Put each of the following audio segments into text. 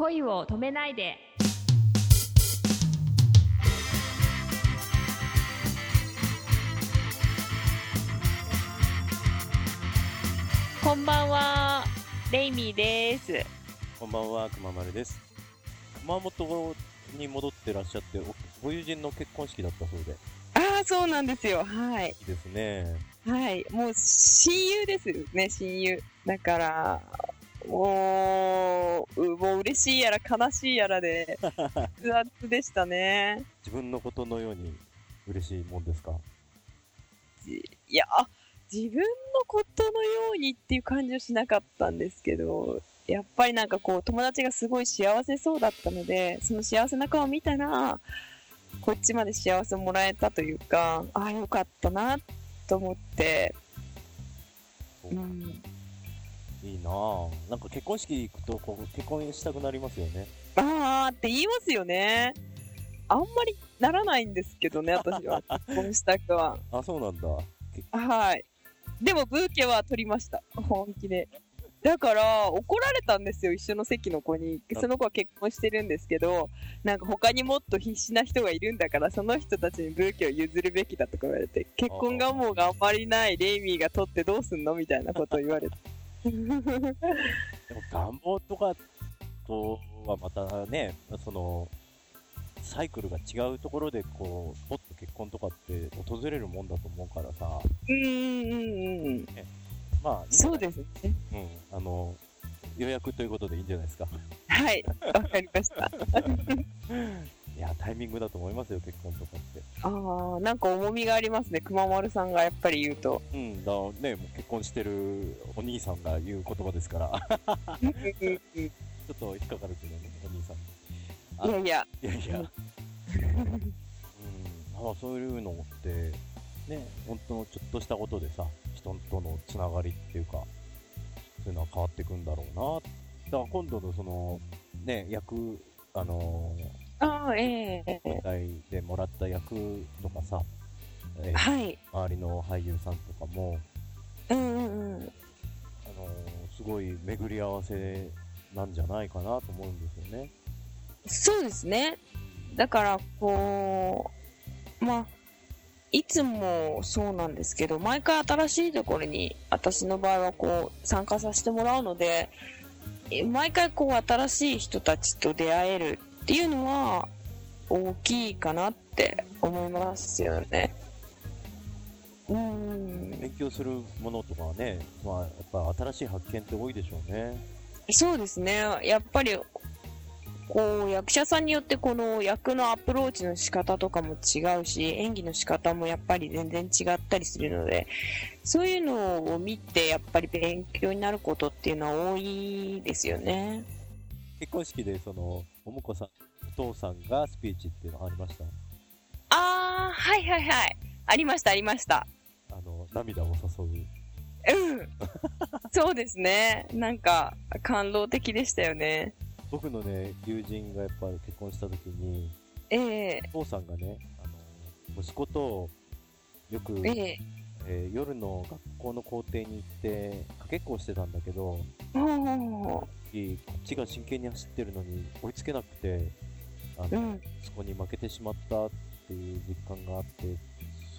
恋を止めないでこんばんは、レイミーです。こんばんは、くままるです。熊本に戻ってらっしゃって、おご友人の結婚式だったそうで、ああ、そうなんですよ。はい。いいですね。はい。もう、親友ですね、親友。だから、もう、うもう嬉しいやら悲しいやらで、複雑でしたね。自分のことのように嬉しいもんですか？いや、自分のことのようにっていう感じはしなかったんですけど、やっぱりなんかこう、友達がすごい幸せそうだったので、その幸せな顔を見たら、こっちまで幸せをもらえたというか、ああ、よかったなと思って、うん、いいなぁ。なんか結婚式行くと、こう、結婚したくなりますよね。あーって言いますよね。あんまりならないんですけどね、私は。結婚したくは。あ、そうなんだ。けはい。でもブーケは取りました。本気で。だから、怒られたんですよ、一緒の席の子に。その子は結婚してるんですけど、なんか他にもっと必死な人がいるんだから、その人たちにブーケを譲るべきだとか言われて、結婚願望があんまりないレイミーが取ってどうすんのみたいなことを言われて。でも願望とかとはまたね、その、サイクルが違うところで、こう、ポッと結婚とかって訪れるもんだと思うからさ、うんうんうんうん。まあ、そうですね。うん、あの、予約ということでいいんじゃないですか。はい。わかりました。いや、タイミングだと思いますよ、結婚とかって。ああ、なんか重みがありますね。熊丸さんがやっぱり言うと。うん、だね、もう結婚してるお兄さんが言う言葉ですから、ちょっと引っかかるけどね、お兄さんも。いやいや、いやいや、うん、まあそういうのって、ね、本当のちょっとしたことでさ、人とのつながりっていうか、そういうのは変わっていくんだろうな。だから今度のその、ね、役、あのああ、ええ舞台でもらった役とかさ、えーはい。周りの俳優さんとかも、うんうんうん。あのーすごい巡り合わせなんじゃないかなと思うんですよね。そうですね。だから、こう、まあ、いつもそうなんですけど、毎回新しいところに、私の場合はこう、参加させてもらうので、え毎回こう、新しい人たちと出会えるっていうのは、大きいかなって思いますよね。うん。勉強するものとかはね、まあ、やっぱ新しい発見って多いでしょうね。そうですね。やっぱり、こう、役者さんによってこの役のアプローチの仕方とかも違うし、演技の仕方もやっぱり全然違ったりするので、そういうのを見て、やっぱり勉強になることっていうのは多いですよね。結婚式で、その、おもこさん、お父さんがスピーチっていうのありました？あー、はいはいはい。ありました、ありました。あの、涙を誘う。うん。そうですね。なんか、感動的でしたよね。僕のね、友人がやっぱり結婚した時に、ええお父さんがね、あの、息子と、よく、えええー夜の学校の校庭に行って、かけっこをしてたんだけど、ほうほうほこっちが真剣に走ってるのに追いつけなくて、あう。うの、ん。そこに負けてしまったっていう実感があって、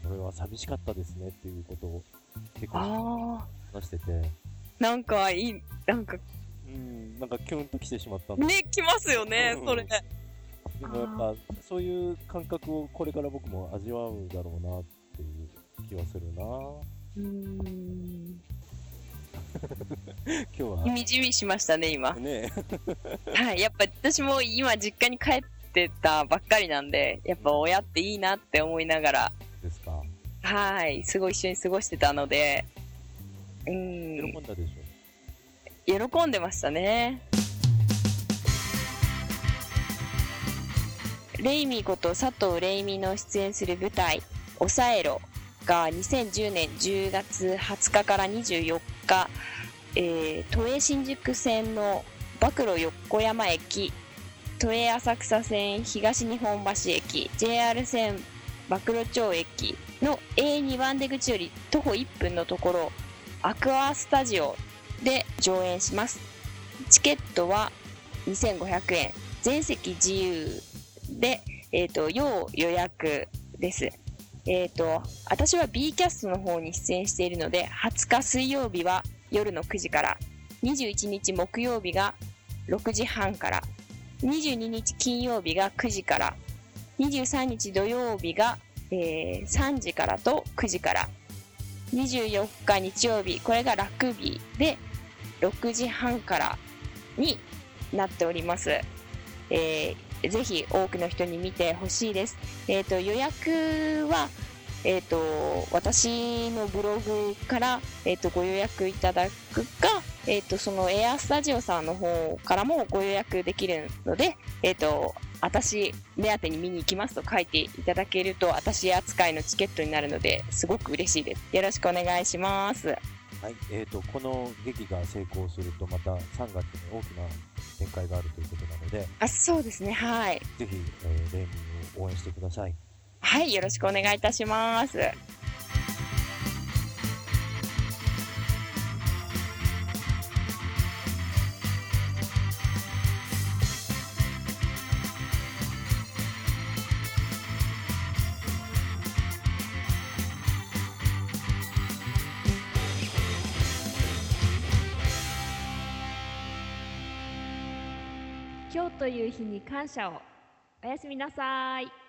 それは寂しかったですねっていうことを結構あ話してて、ー、なんかいい、なんかうん、なんかキュンと来てしまったね、来ますよねう、んそれ。でもやっぱ、そういう感覚をこれから僕も味わうだろうなっていう気はするなうーん。今日は、みじみしましたね、今。ね、はい。やっぱ私も今実家に帰ってたばっかりなんで、やっぱ親っていいなって思いながら、ですか。はい。すごい一緒に過ごしてたので、う喜ん。んだでしょ喜んでましたね。レイミーこと佐藤レイミの出演する舞台「抑えろ」が2010年10月20日から24日、えー都営新宿線の暴露横山駅都営浅草線東日本橋駅 JR 線暴露町駅の A2 番出口より徒歩1分のところアクアスタジオで上演しますチケットは2500円全席自由で、えーと、要予約です。えっ、ー、と、私は B キャストの方に出演しているので、20日水曜日は夜の9時から、21日木曜日が6時半から、22日金曜日が9時から、23日土曜日が、えー、3時からと9時から、24日日曜日、これがラグビーで6時半からになっております。えー、ぜひ多くの人に見てほしいです。えっ、ー、と、予約は、えっ、ー、と、私のブログから、えっ、と、ご予約いただくか、えっ、と、そのエアスタジオさんの方からもご予約できるので、えっ、と、私目当てに見に行きますと書いていただけると、私扱いのチケットになるので、すごく嬉しいです。よろしくお願いします。はい、えーと、この劇が成功すると、また3月に大きな展開があるということなので、あそうですね、はい。ぜひ、えー、レーミンを応援してください。はい、よろしくお願いいたします。今日という日に感謝をおやすみなさい。